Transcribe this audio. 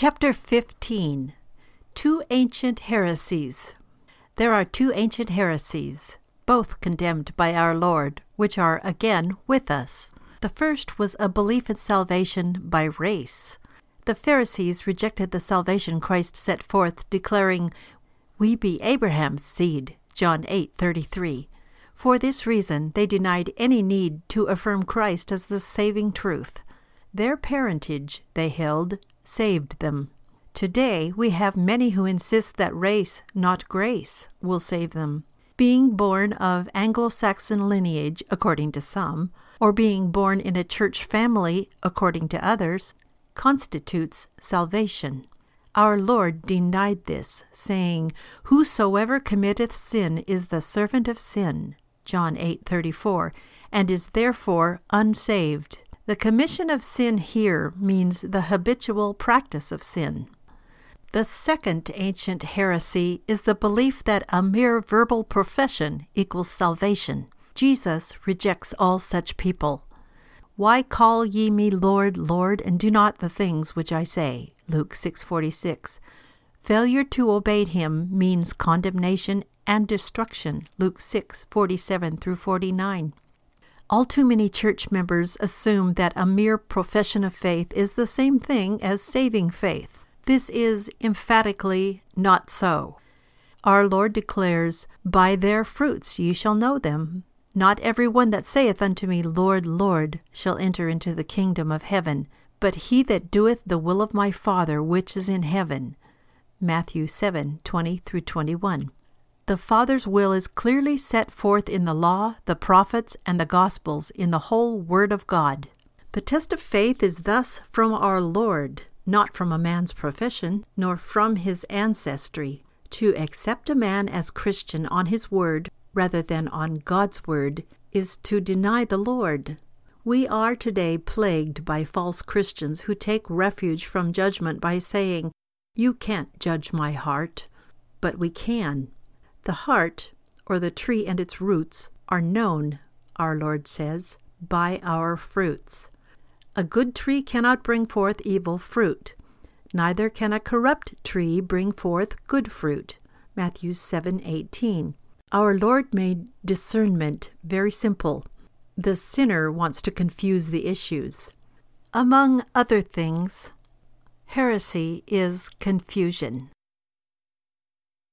Chapter 15 Two Ancient Heresies. There are two ancient heresies, both condemned by our Lord, which are again with us. The first was a belief in salvation by race. The Pharisees rejected the salvation Christ set forth, declaring, We be Abraham's seed. John 8:33. For this reason, they denied any need to affirm Christ as the saving truth. Their parentage, they held, saved them. Today, we have many who insist that race, not grace, will save them. Being born of Anglo Saxon lineage, according to some, or being born in a church family, according to others, constitutes salvation. Our Lord denied this, saying, Whosoever committeth sin is the servant of sin, John 8:34, and is therefore unsaved. The commission of sin here means the habitual practice of sin. The second ancient heresy is the belief that a mere verbal profession equals salvation. Jesus rejects all such people. Why call ye me Lord, Lord, and do not the things which I say? Luke 6:46. Failure to obey him means condemnation and destruction. Luke 6:47 through 49. All too many church members assume that a mere profession of faith is the same thing as saving faith. This is emphatically not so. Our Lord declares, By their fruits ye shall know them. Not every one that saith unto me, Lord, Lord, shall enter into the kingdom of heaven, but he that doeth the will of my Father which is in heaven. Matthew 7 20 through 21. The Father's will is clearly set forth in the law, the prophets, and the Gospels, in the whole Word of God. The test of faith is thus from our Lord, not from a man's profession, nor from his ancestry. To accept a man as Christian on his word rather than on God's word is to deny the Lord. We are today plagued by false Christians who take refuge from judgment by saying, You can't judge my heart. But we can. The heart, or the tree and its roots, are known, our Lord says, by our fruits. A good tree cannot bring forth evil fruit, neither can a corrupt tree bring forth good fruit. Matthew 7:18. Our Lord made discernment very simple. The sinner wants to confuse the issues. Among other things, heresy is confusion.